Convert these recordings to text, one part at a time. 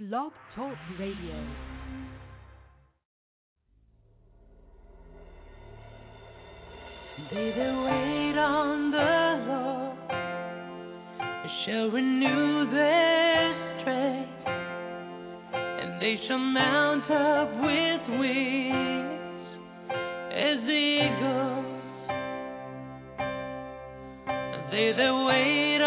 Blog Talk Radio. They that wait on the Lord shall renew their strength, and they shall mount up with wings as eagles. They that wait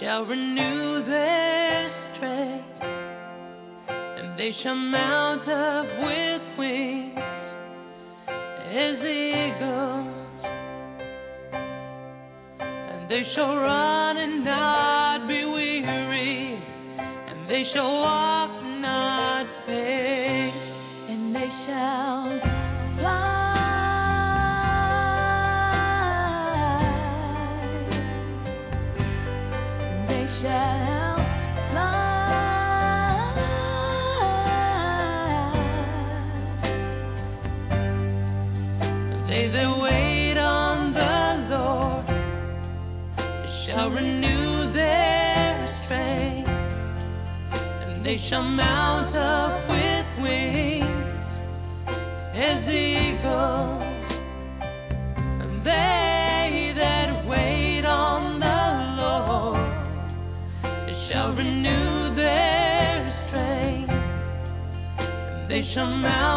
shall renew their strength, and they shall mount up with wings as eagles, and they shall run and not be weary, and they shall walk they shall mount up with wings as eagles. They that wait on the Lord they shall renew their strength They shall mount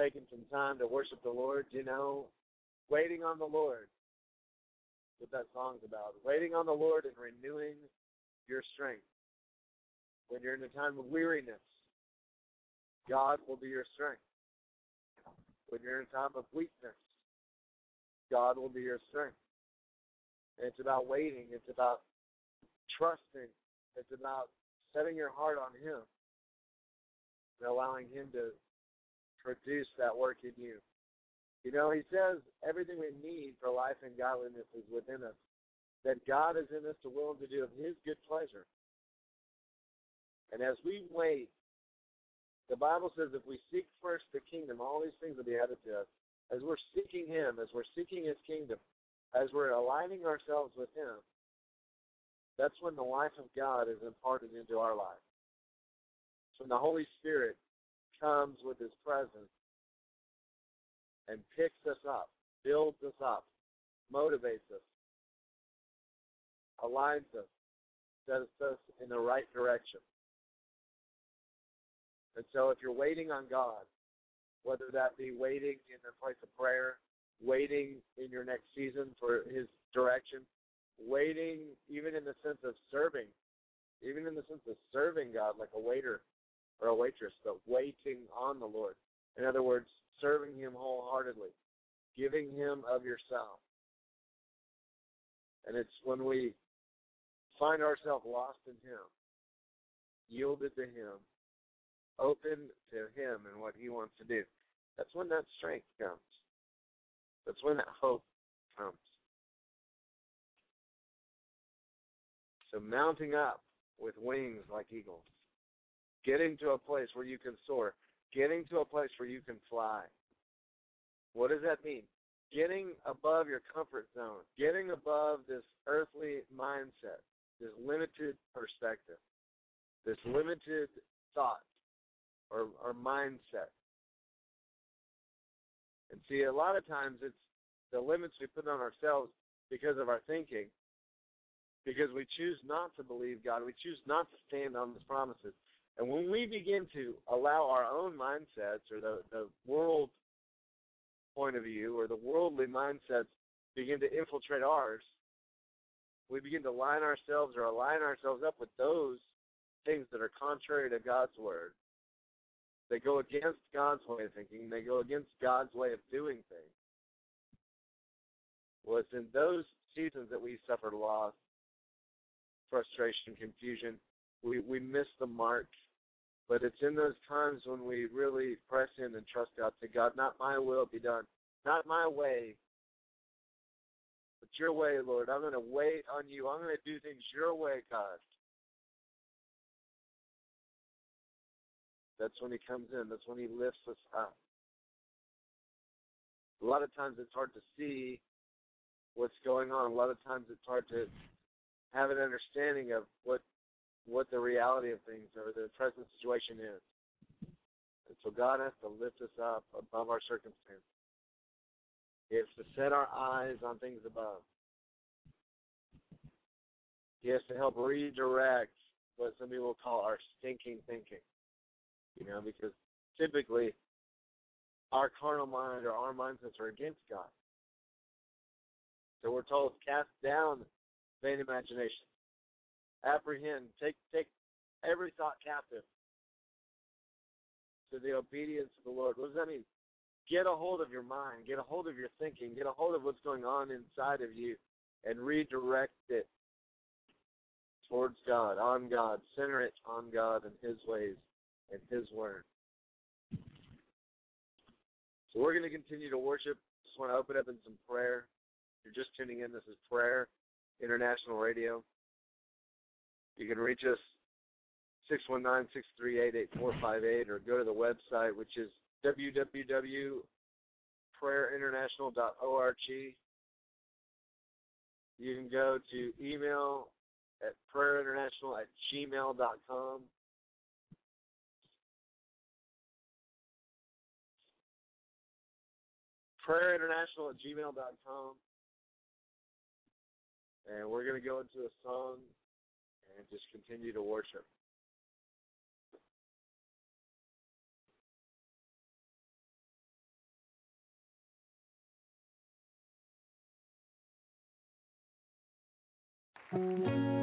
taking some time to worship the Lord. You know, waiting on the Lord. What that song's about. Waiting on the Lord and renewing your strength. When you're in a time of weariness, God will be your strength. When you're in a time of weakness, God will be your strength. And it's about waiting. It's about trusting. It's about setting your heart on Him and allowing Him to produce that work in you. You know, he says everything we need for life and godliness is within us. That God is in us to will and to do of his good pleasure. And as we wait, the Bible says if we seek first the kingdom, all these things will be added to us. As we're seeking him, as we're seeking his kingdom, as we're aligning ourselves with him, that's when the life of God is imparted into our life. So when the Holy Spirit comes with his presence and picks us up, builds us up, motivates us, aligns us, sets us in the right direction. And so if you're waiting on God, whether that be waiting in the place of prayer, waiting in your next season for his direction, waiting even in the sense of serving, even in the sense of serving God like a waiter or a waitress, but waiting on the Lord. In other words, serving him wholeheartedly, giving him of yourself. And it's when we find ourselves lost in him, yielded to him, open to him and what he wants to do. That's when that strength comes. That's when that hope comes. So mounting up with wings like eagles, getting to a place where you can soar, getting to a place where you can fly. What does that mean? Getting above your comfort zone, getting above this earthly mindset, this limited perspective, this limited thought or, or mindset. And see, a lot of times it's the limits we put on ourselves because of our thinking, because we choose not to believe God, we choose not to stand on His promises. And when we begin to allow our own mindsets or the, the world point of view or the worldly mindsets begin to infiltrate ours, we begin to line ourselves or align ourselves up with those things that are contrary to God's word. They go against God's way of thinking. They go against God's way of doing things. Well, it's in those seasons that we suffer loss, frustration, confusion. We we miss the mark. But it's in those times when we really press in and trust out to God, not my will be done, not my way, but your way, Lord. I'm going to wait on you. I'm going to do things your way, God. That's when he comes in. That's when he lifts us up. A lot of times it's hard to see what's going on. A lot of times it's hard to have an understanding of what what the reality of things or the present situation is. And so God has to lift us up above our circumstances. He has to set our eyes on things above. He has to help redirect what some people call our stinking thinking you know, because typically our carnal mind or our mindsets are against God. So we're told cast down vain imagination, apprehend, take take every thought captive to the obedience of the Lord. What does that mean? Get a hold of your mind, get a hold of your thinking, get a hold of what's going on inside of you, and redirect it towards God, on God, center it on God and His ways and His Word. So we're going to continue to worship. Just want to open up in some prayer. If you're just tuning in, this is Prayer International Radio. You can reach us 619-638-8458 or go to the website, which is www.prayerinternational.org. You can go to email at prayerinternational at gmail.com. prayerinternational at gmail.com. And we're going to go into a song and just continue to worship. All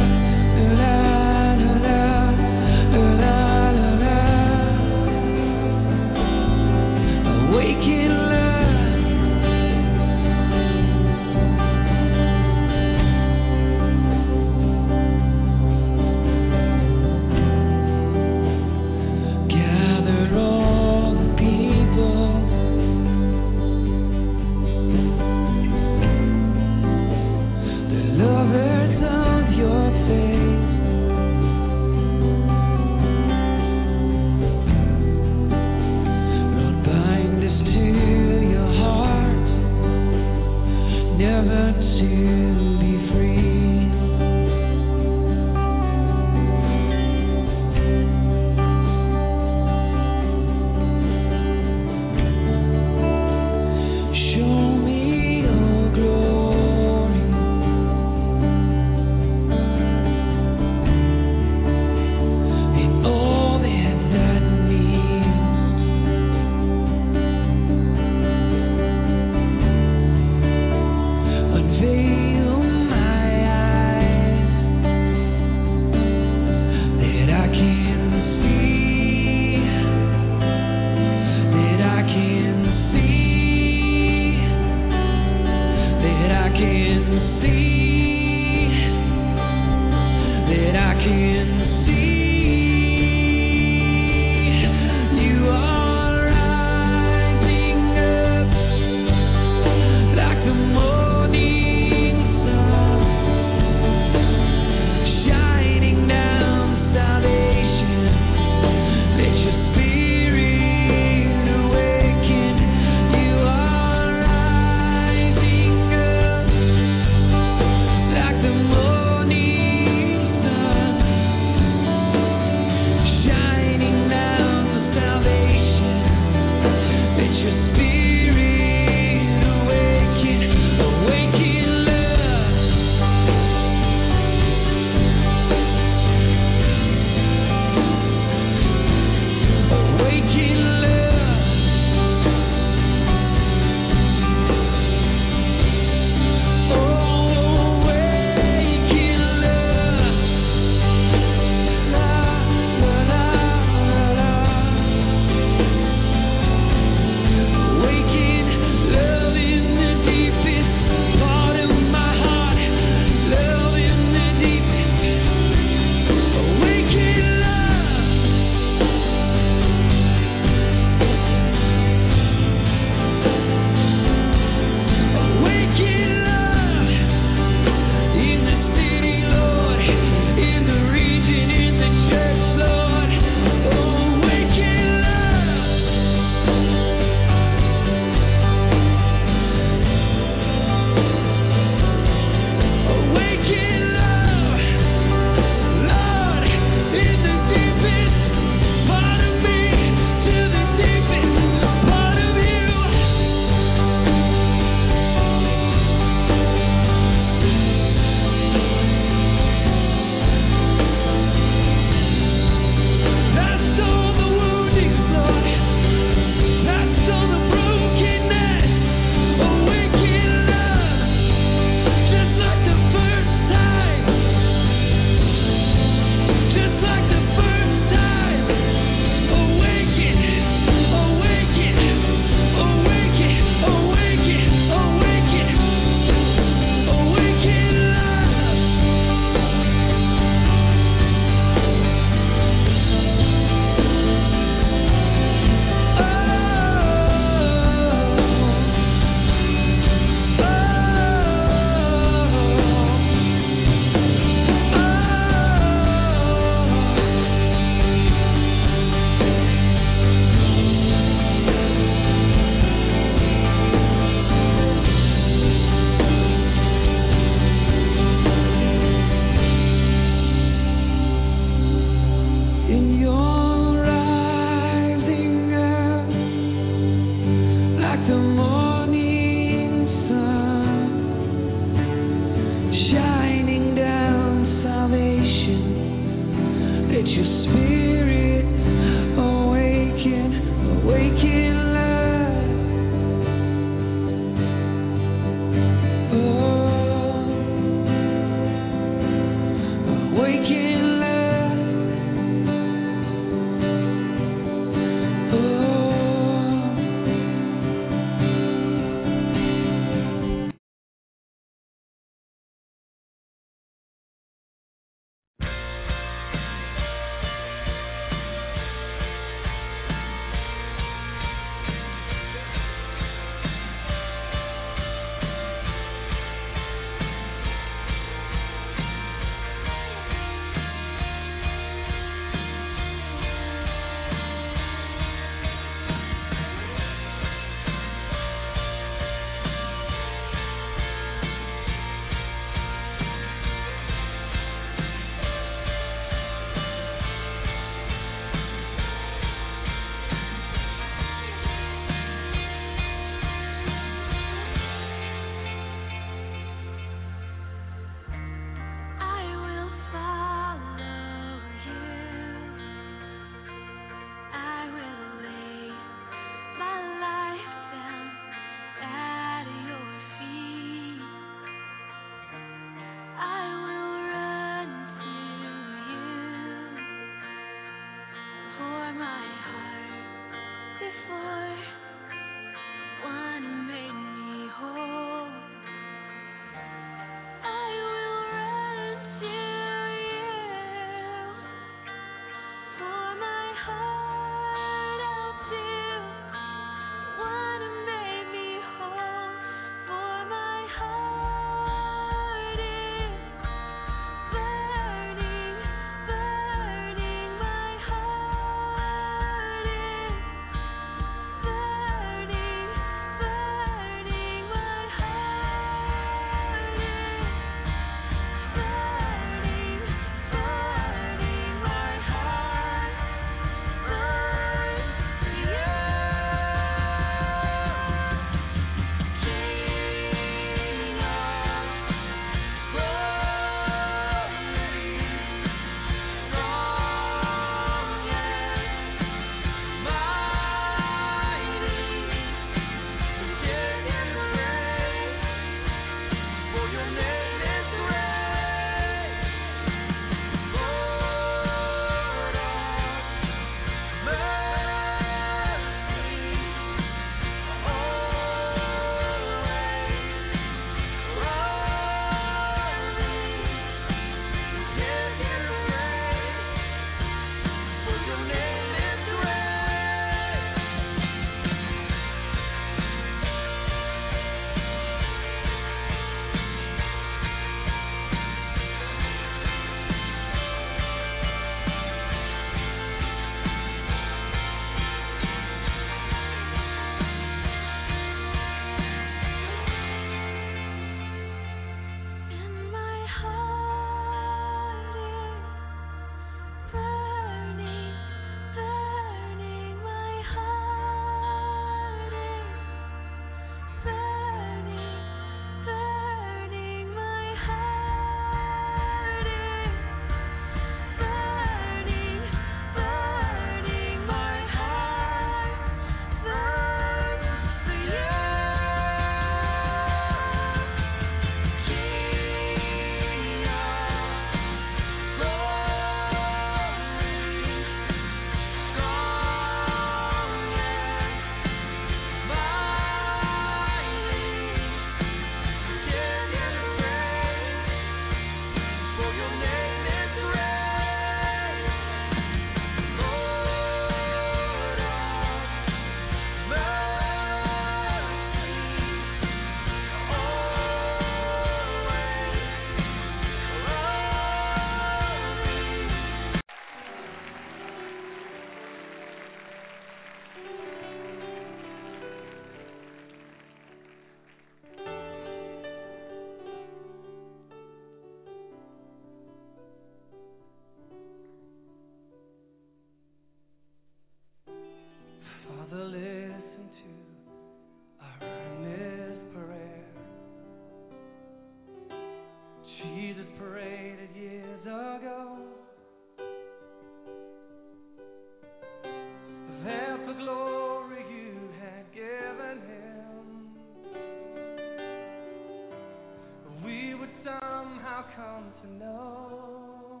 come to know.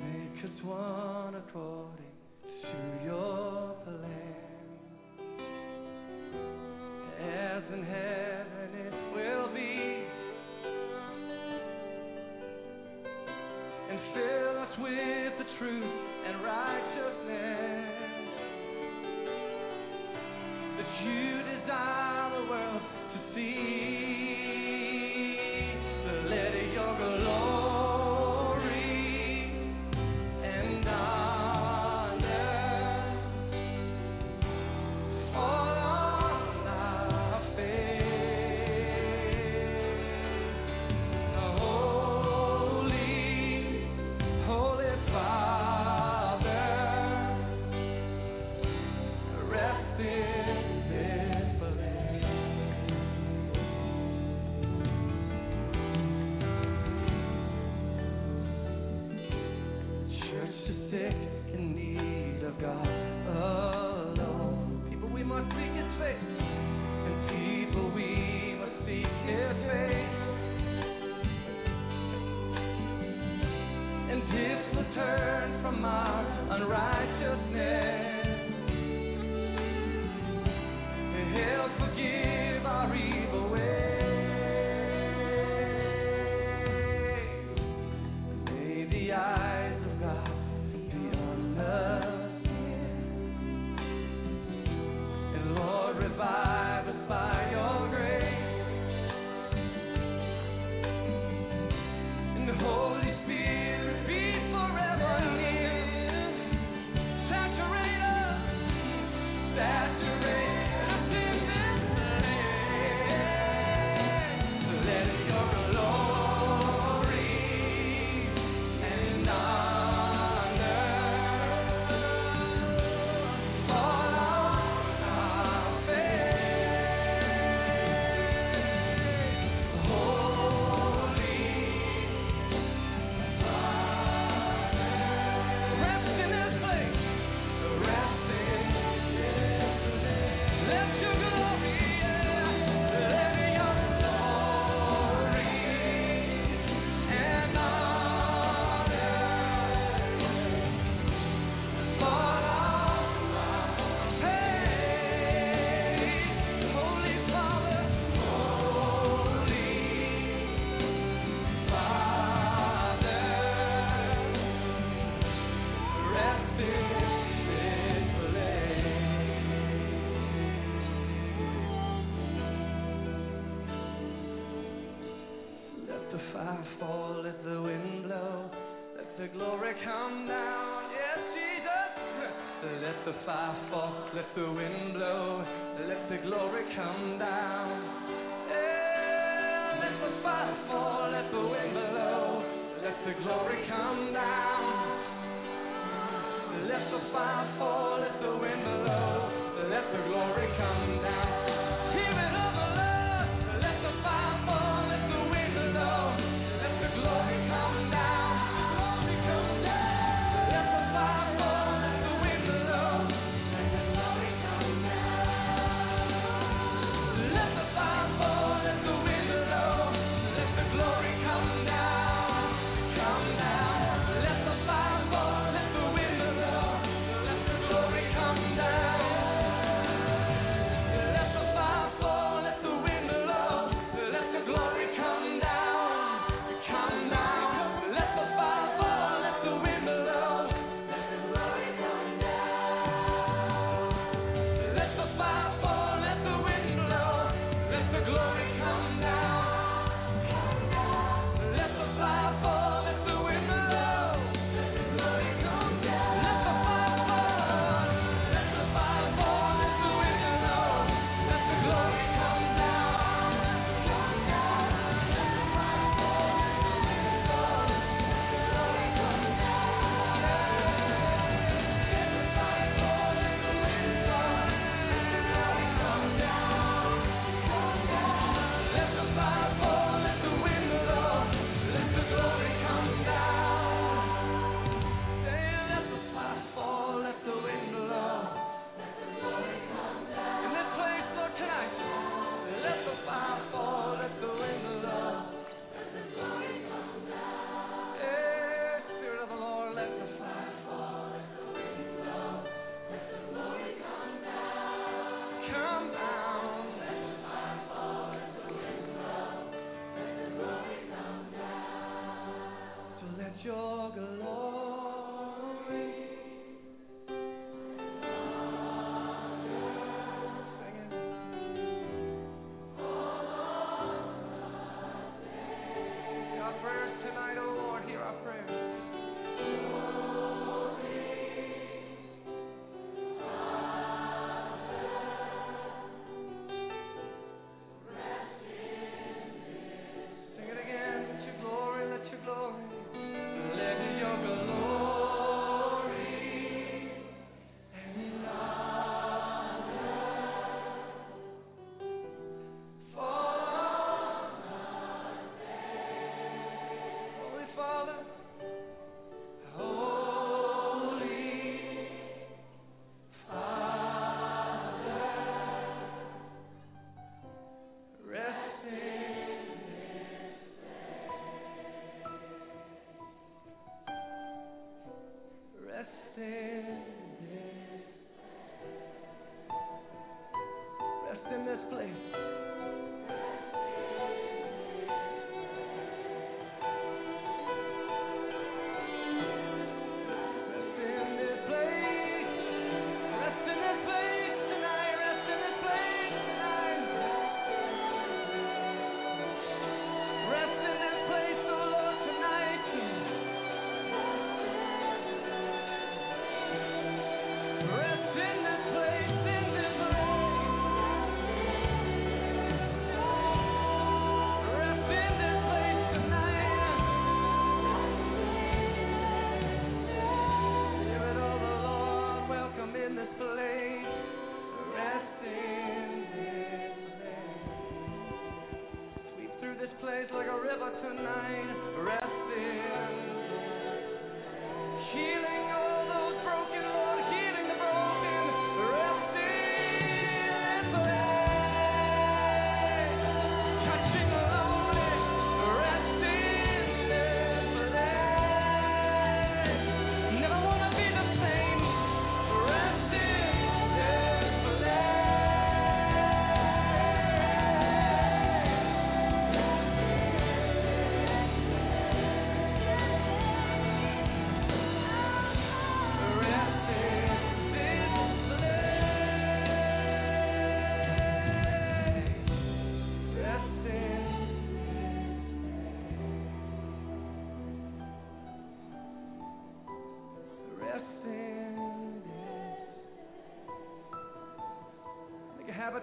Make us one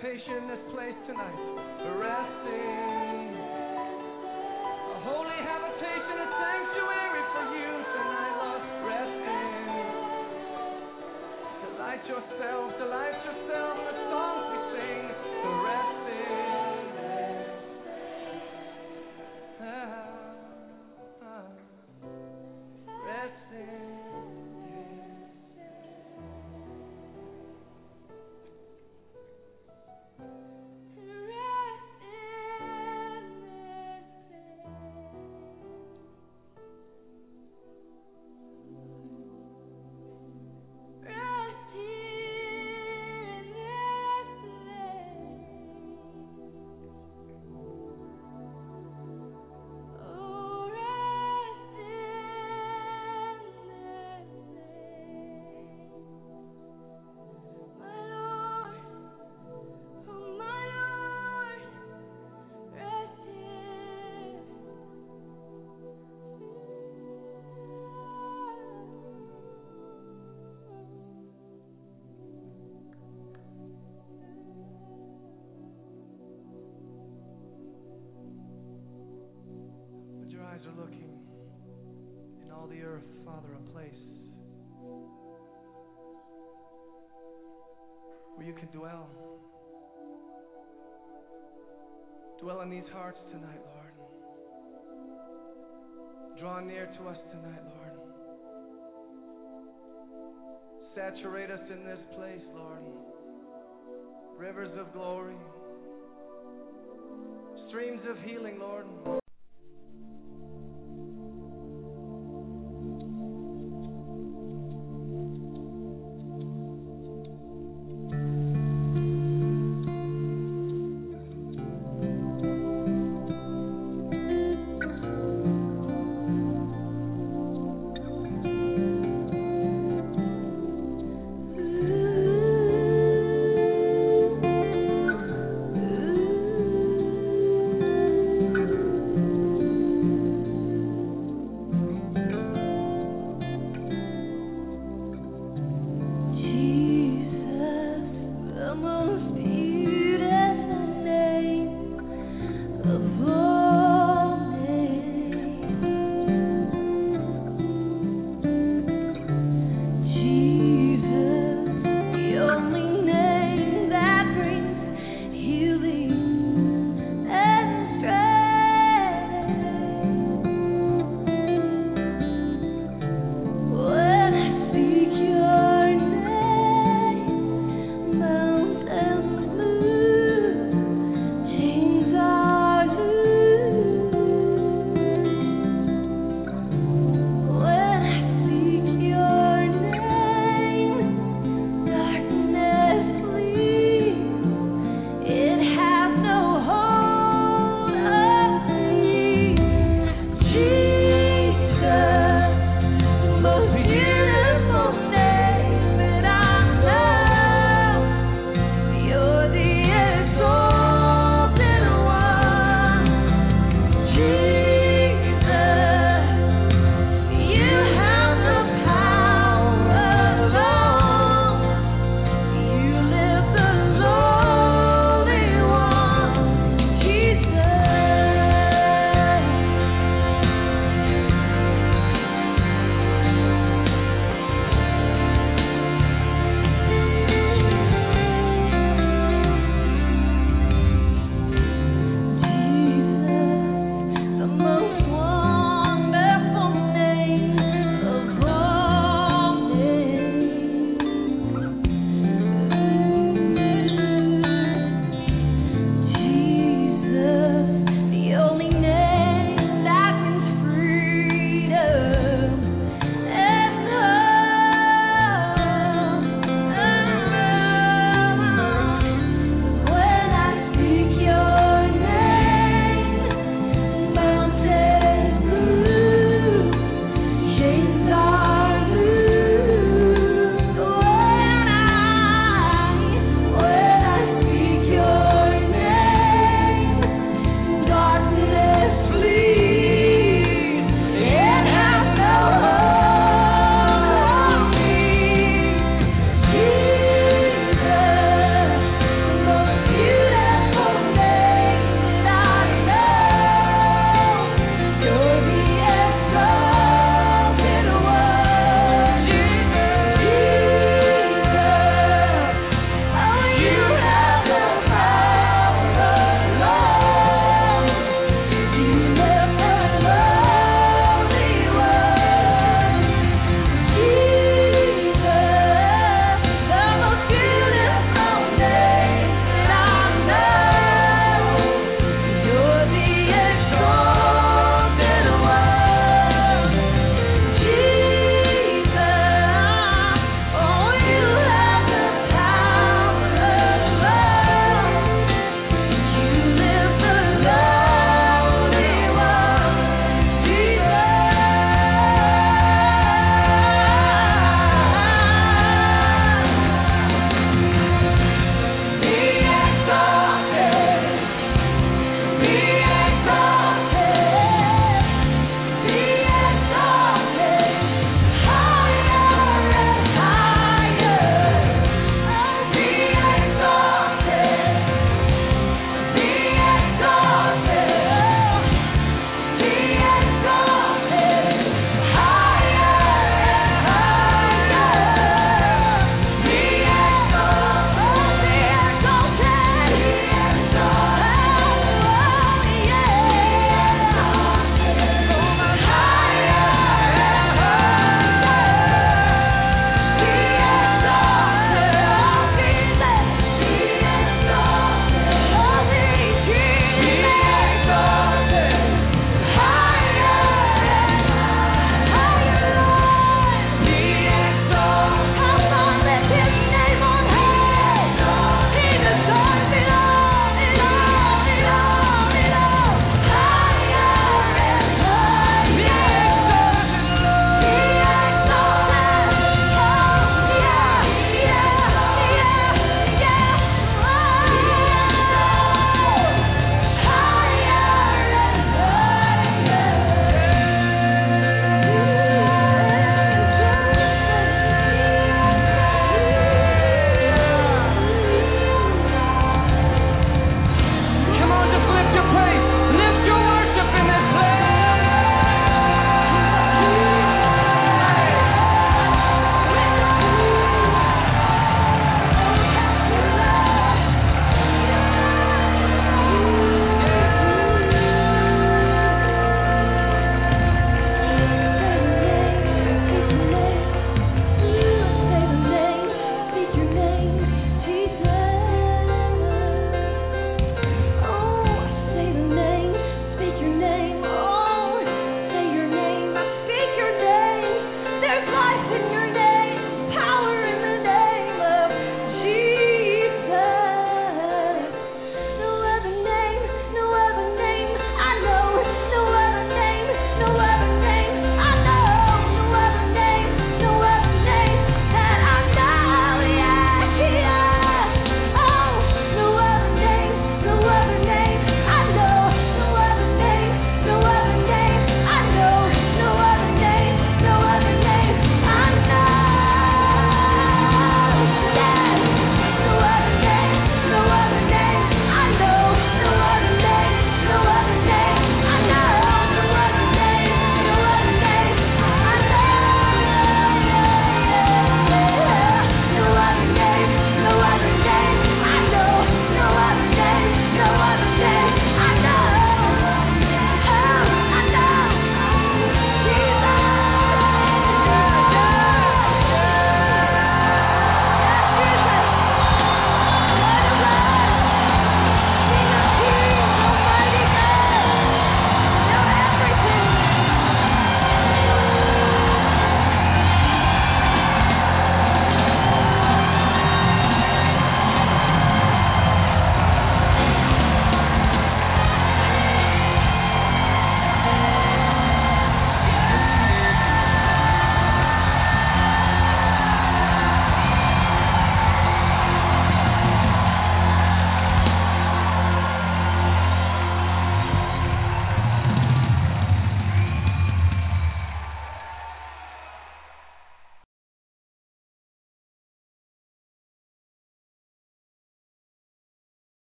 anticipation this place tonight. Resting. A holy habitation, a sanctuary for you tonight, Lord. Resting. Delight yourself, delight. where you could dwell. Dwell in these hearts tonight, Lord. Draw near to us tonight, Lord. Saturate us in this place, Lord. Rivers of glory, streams of healing, Lord.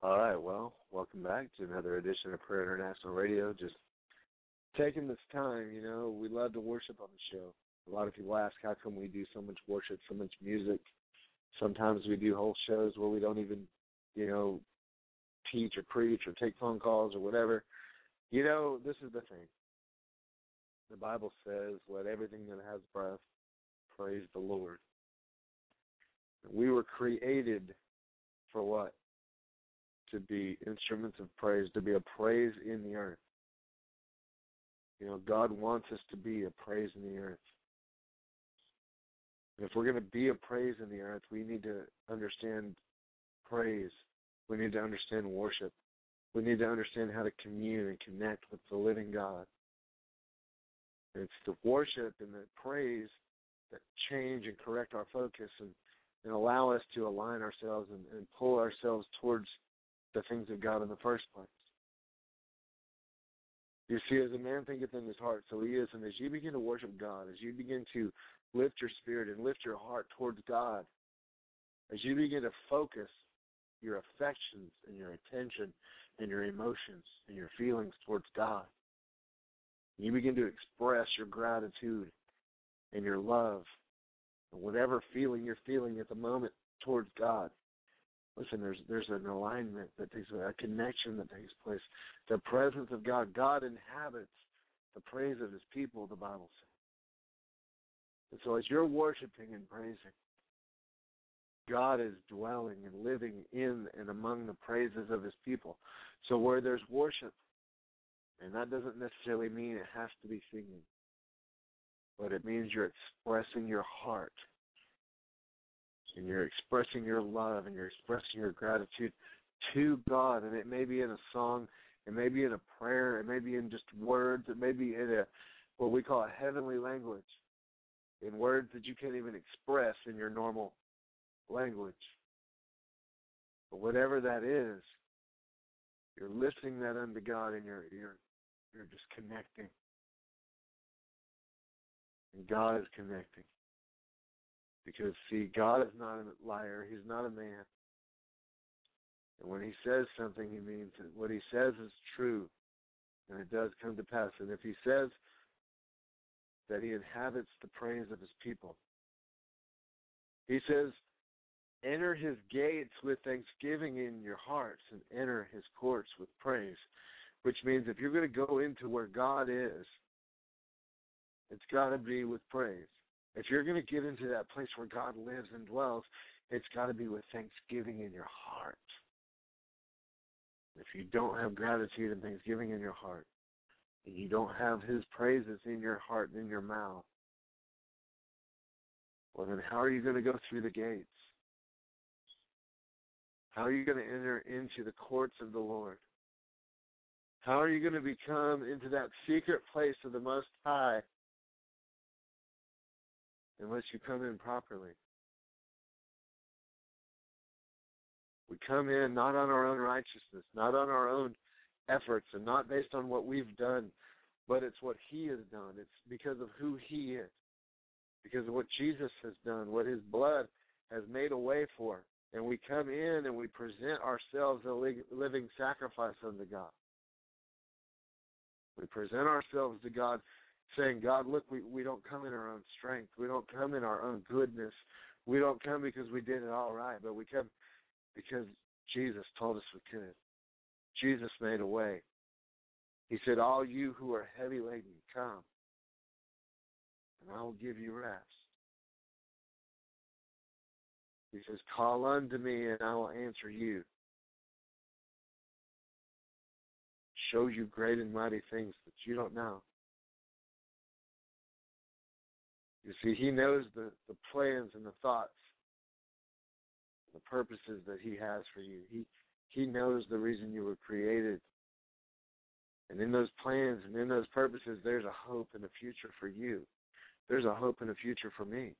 All right, well, welcome back to another edition of Prayer International Radio. Just taking this time, you know, we love to worship on the show. A lot of people ask how come we do so much worship, so much music. Sometimes we do whole shows where we don't even, you know, teach or preach or take phone calls or whatever. You know, this is the thing. The Bible says, let everything that has breath praise the Lord. We were created for what? To be instruments of praise, to be a praise in the earth. You know, God wants us to be a praise in the earth. If we're going to be a praise in the earth, we need to understand praise. We need to understand worship. We need to understand how to commune and connect with the living God. And it's the worship and the praise that change and correct our focus and, and allow us to align ourselves and, and pull ourselves towards the things of God in the first place. You see, as a man thinketh in his heart, so he is. And as you begin to worship God, as you begin to lift your spirit and lift your heart towards God, as you begin to focus your affections and your attention and your emotions and your feelings towards God, you begin to express your gratitude and your love and whatever feeling you're feeling at the moment towards God. Listen, there's there's an alignment that takes a connection that takes place. The presence of God. God inhabits the praise of his people, the Bible says. And so as you're worshiping and praising, God is dwelling and living in and among the praises of his people. So where there's worship, and that doesn't necessarily mean it has to be singing, but it means you're expressing your heart and you're expressing your love and you're expressing your gratitude to God. And it may be in a song, it may be in a prayer, it may be in just words, it may be in a what we call a heavenly language, in words that you can't even express in your normal language. But whatever that is, you're lifting that unto God and you're you're you're just connecting. And God is connecting. Because, see, God is not a liar. He's not a man. And when he says something, he means it. What he says is true. And it does come to pass. And if he says that he inhabits the praise of his people, he says, enter his gates with thanksgiving in your hearts and enter his courts with praise. Which means if you're going to go into where God is, it's got to be with praise. If you're going to get into that place where God lives and dwells, it's got to be with thanksgiving in your heart. If you don't have gratitude and thanksgiving in your heart, and you don't have His praises in your heart and in your mouth, well, then how are you going to go through the gates? How are you going to enter into the courts of the Lord? How are you going to become into that secret place of the Most High unless you come in properly. We come in not on our own righteousness, not on our own efforts, and not based on what we've done, but it's what He has done. It's because of who He is, because of what Jesus has done, what His blood has made a way for. And we come in and we present ourselves a living sacrifice unto God. We present ourselves to God saying, God, look, we, we don't come in our own strength. We don't come in our own goodness. We don't come because we did it all right, but we come because Jesus told us we could. Jesus made a way. He said, All you who are heavy laden, come, and I will give you rest. He says, Call unto me, and I will answer you. Show you great and mighty things that you don't know. You see, he knows the, the plans and the thoughts, the purposes that he has for you. He he knows the reason you were created. And in those plans and in those purposes, there's a hope and a future for you. There's a hope and a future for me.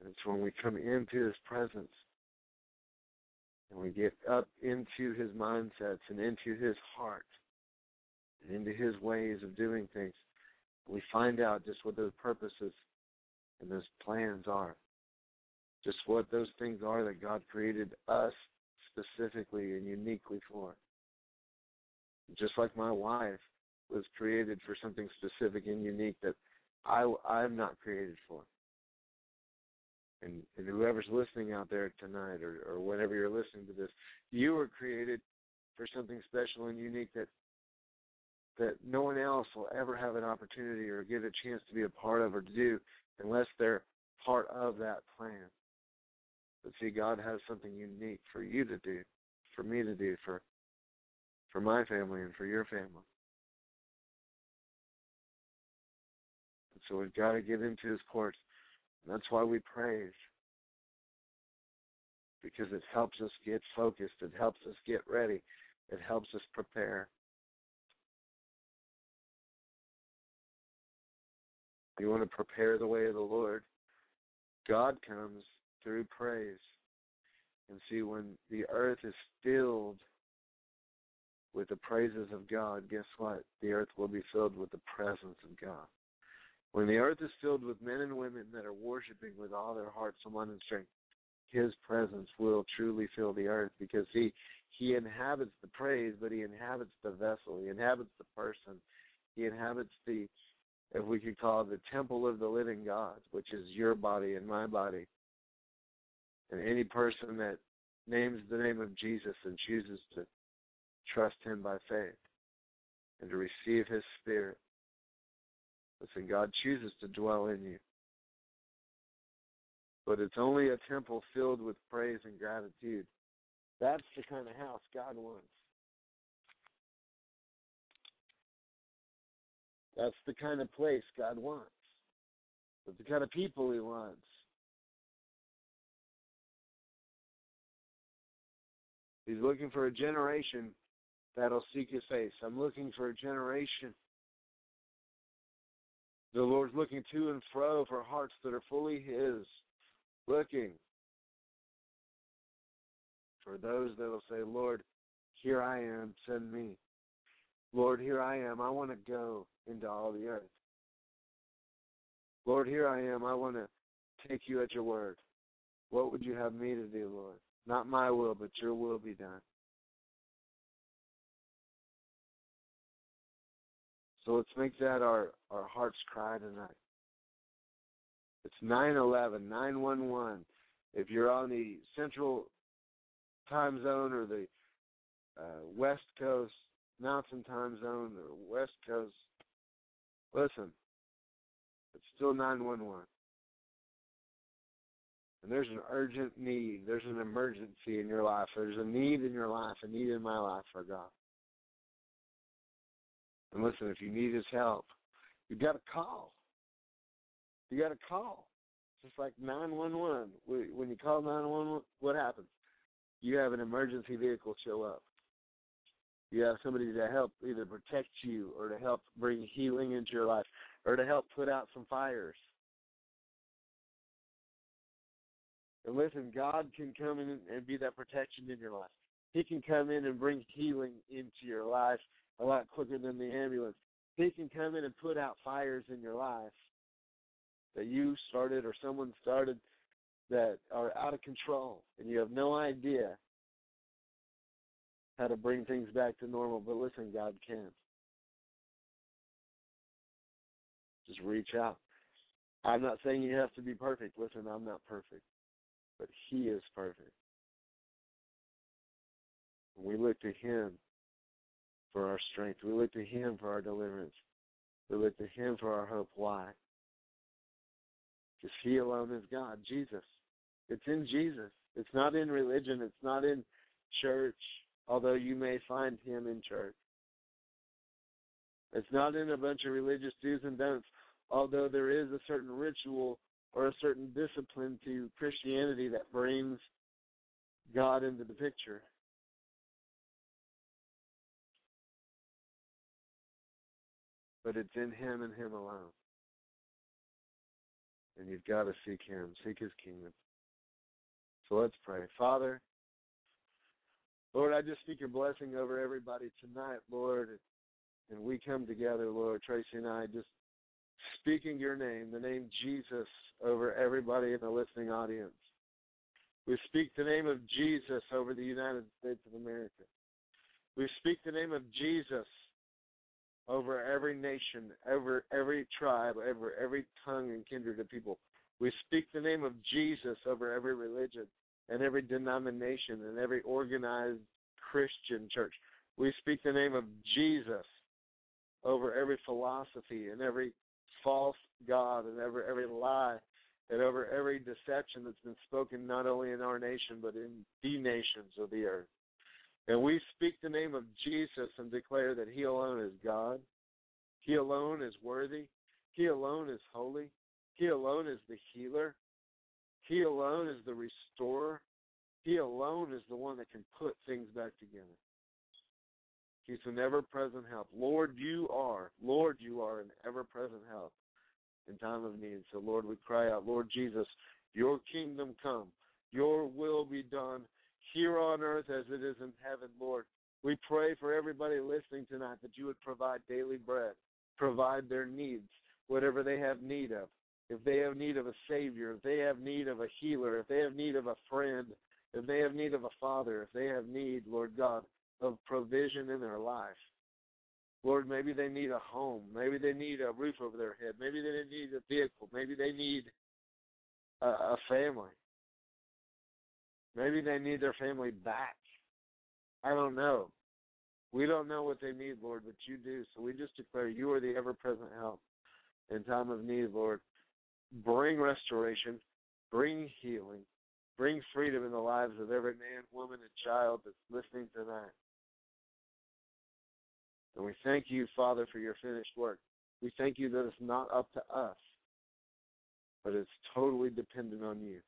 And it's when we come into his presence and we get up into his mindsets and into his heart and into his ways of doing things we find out just what those purposes and those plans are. just what those things are that God created us specifically and uniquely for. Just like my wife was created for something specific and unique that I I'm not created for. And, and whoever's listening out there tonight or, or whenever you're listening to this, you were created for something special and unique that that no one else will ever have an opportunity or get a chance to be a part of or to do unless they're part of that plan. But see, God has something unique for you to do, for me to do, for for my family and for your family. And so we've got to get into his courts. And that's why we praise. Because it helps us get focused. It helps us get ready. It helps us prepare. You want to prepare the way of the Lord. God comes through praise. And see, when the earth is filled with the praises of God, guess what? The earth will be filled with the presence of God. When the earth is filled with men and women that are worshiping with all their heart, soul, mind, and strength, His presence will truly fill the earth because He He inhabits the praise, but He inhabits the vessel. He inhabits the person. He inhabits the, if we could call it, the temple of the living God, which is your body and my body. And any person that names the name of Jesus and chooses to trust Him by faith and to receive His Spirit Listen, God chooses to dwell in you. But it's only a temple filled with praise and gratitude. That's the kind of house God wants. That's the kind of place God wants. That's the kind of people He wants. He's looking for a generation that'll seek His face. I'm looking for a generation the Lord's looking to and fro for hearts that are fully His, looking for those that will say, Lord, here I am, send me. Lord, here I am, I want to go into all the earth. Lord, here I am, I want to take you at your word. What would you have me to do, Lord? Not my will, but your will be done. So let's make that our, our heart's cry tonight. It's 911, 911. If you're on the central time zone or the uh, west coast, mountain time zone or west coast, listen, it's still 911. And there's an urgent need. There's an emergency in your life. There's a need in your life, a need in my life for God. And listen, if you need his help, you got to call. You got to call. Just like 911. When you call 911, what happens? You have an emergency vehicle show up. You have somebody to help either protect you or to help bring healing into your life or to help put out some fires. And listen, God can come in and be that protection in your life. He can come in and bring healing into your life a lot quicker than the ambulance. He can come in and put out fires in your life that you started or someone started that are out of control and you have no idea how to bring things back to normal. But listen, God can. Just reach out. I'm not saying you have to be perfect. Listen, I'm not perfect. But He is perfect. We look to Him for our strength. We look to Him for our deliverance. We look to Him for our hope. Why? Because He alone is God, Jesus. It's in Jesus. It's not in religion. It's not in church, although you may find Him in church. It's not in a bunch of religious do's and don'ts, although there is a certain ritual or a certain discipline to Christianity that brings God into the picture. but it's in Him and Him alone. And you've got to seek Him, seek His kingdom. So let's pray. Father, Lord, I just speak your blessing over everybody tonight, Lord. And we come together, Lord, Tracy and I, just speaking your name, the name Jesus, over everybody in the listening audience. We speak the name of Jesus over the United States of America. We speak the name of Jesus over every nation, over every tribe, over every tongue and kindred of people. We speak the name of Jesus over every religion and every denomination and every organized Christian church. We speak the name of Jesus over every philosophy and every false god and every every lie and over every deception that's been spoken not only in our nation but in the nations of the earth. And we speak the name of Jesus and declare that He alone is God. He alone is worthy. He alone is holy. He alone is the healer. He alone is the restorer. He alone is the one that can put things back together. He's an ever present help. Lord, you are. Lord, you are an ever present help in time of need. So, Lord, we cry out, Lord Jesus, your kingdom come, your will be done here on earth as it is in heaven, Lord. We pray for everybody listening tonight that you would provide daily bread, provide their needs, whatever they have need of. If they have need of a Savior, if they have need of a healer, if they have need of a friend, if they have need of a father, if they have need, Lord God, of provision in their life. Lord, maybe they need a home. Maybe they need a roof over their head. Maybe they need a vehicle. Maybe they need a, a family. Maybe they need their family back. I don't know. We don't know what they need, Lord, but you do. So we just declare you are the ever present help in time of need, Lord. Bring restoration, bring healing, bring freedom in the lives of every man, woman, and child that's listening tonight. And we thank you, Father, for your finished work. We thank you that it's not up to us, but it's totally dependent on you.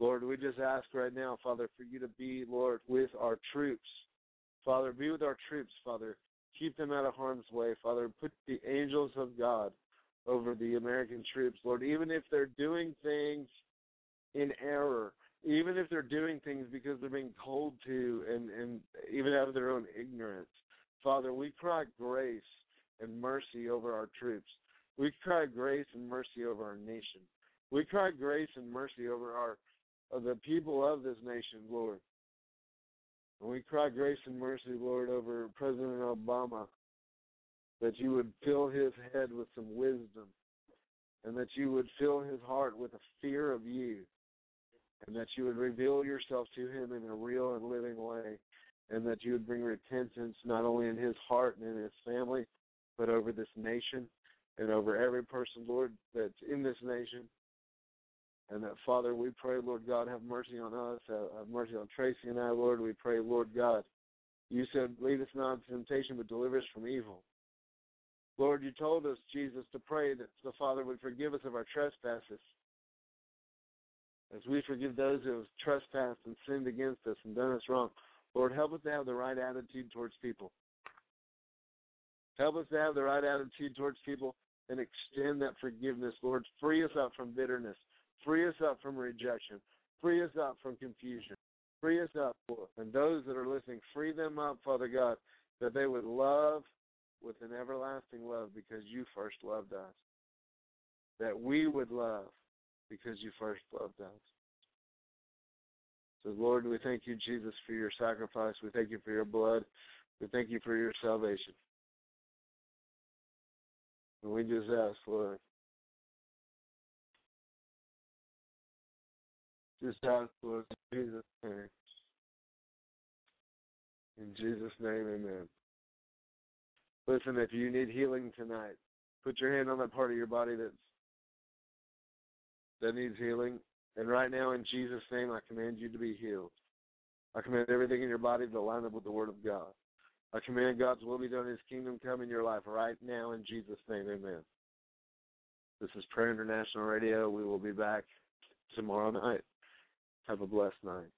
Lord, we just ask right now, Father, for you to be, Lord, with our troops. Father, be with our troops, Father. Keep them out of harm's way, Father. Put the angels of God over the American troops, Lord, even if they're doing things in error, even if they're doing things because they're being told to and, and even out of their own ignorance. Father, we cry grace and mercy over our troops. We cry grace and mercy over our nation. We cry grace and mercy over our of the people of this nation, Lord. And we cry grace and mercy, Lord, over President Obama, that you would fill his head with some wisdom, and that you would fill his heart with a fear of you, and that you would reveal yourself to him in a real and living way, and that you would bring repentance not only in his heart and in his family, but over this nation and over every person, Lord, that's in this nation. And that, Father, we pray, Lord God, have mercy on us, have mercy on Tracy and I, Lord. We pray, Lord God, you said, lead us not into temptation, but deliver us from evil. Lord, you told us, Jesus, to pray that the Father would forgive us of our trespasses as we forgive those who have trespassed and sinned against us and done us wrong. Lord, help us to have the right attitude towards people. Help us to have the right attitude towards people and extend that forgiveness, Lord. Free us up from bitterness. Free us up from rejection. Free us up from confusion. Free us up, Lord. And those that are listening, free them up, Father God, that they would love with an everlasting love because you first loved us. That we would love because you first loved us. So, Lord, we thank you, Jesus, for your sacrifice. We thank you for your blood. We thank you for your salvation. And we just ask, Lord, just ask, Lord, Jesus' name. In Jesus' name, amen. Listen, if you need healing tonight, put your hand on that part of your body that's that needs healing. And right now, in Jesus' name, I command you to be healed. I command everything in your body to line up with the Word of God. I command God's will be done, His kingdom come in your life right now in Jesus' name. Amen. This is Prayer International Radio. We will be back tomorrow night. Have a blessed night.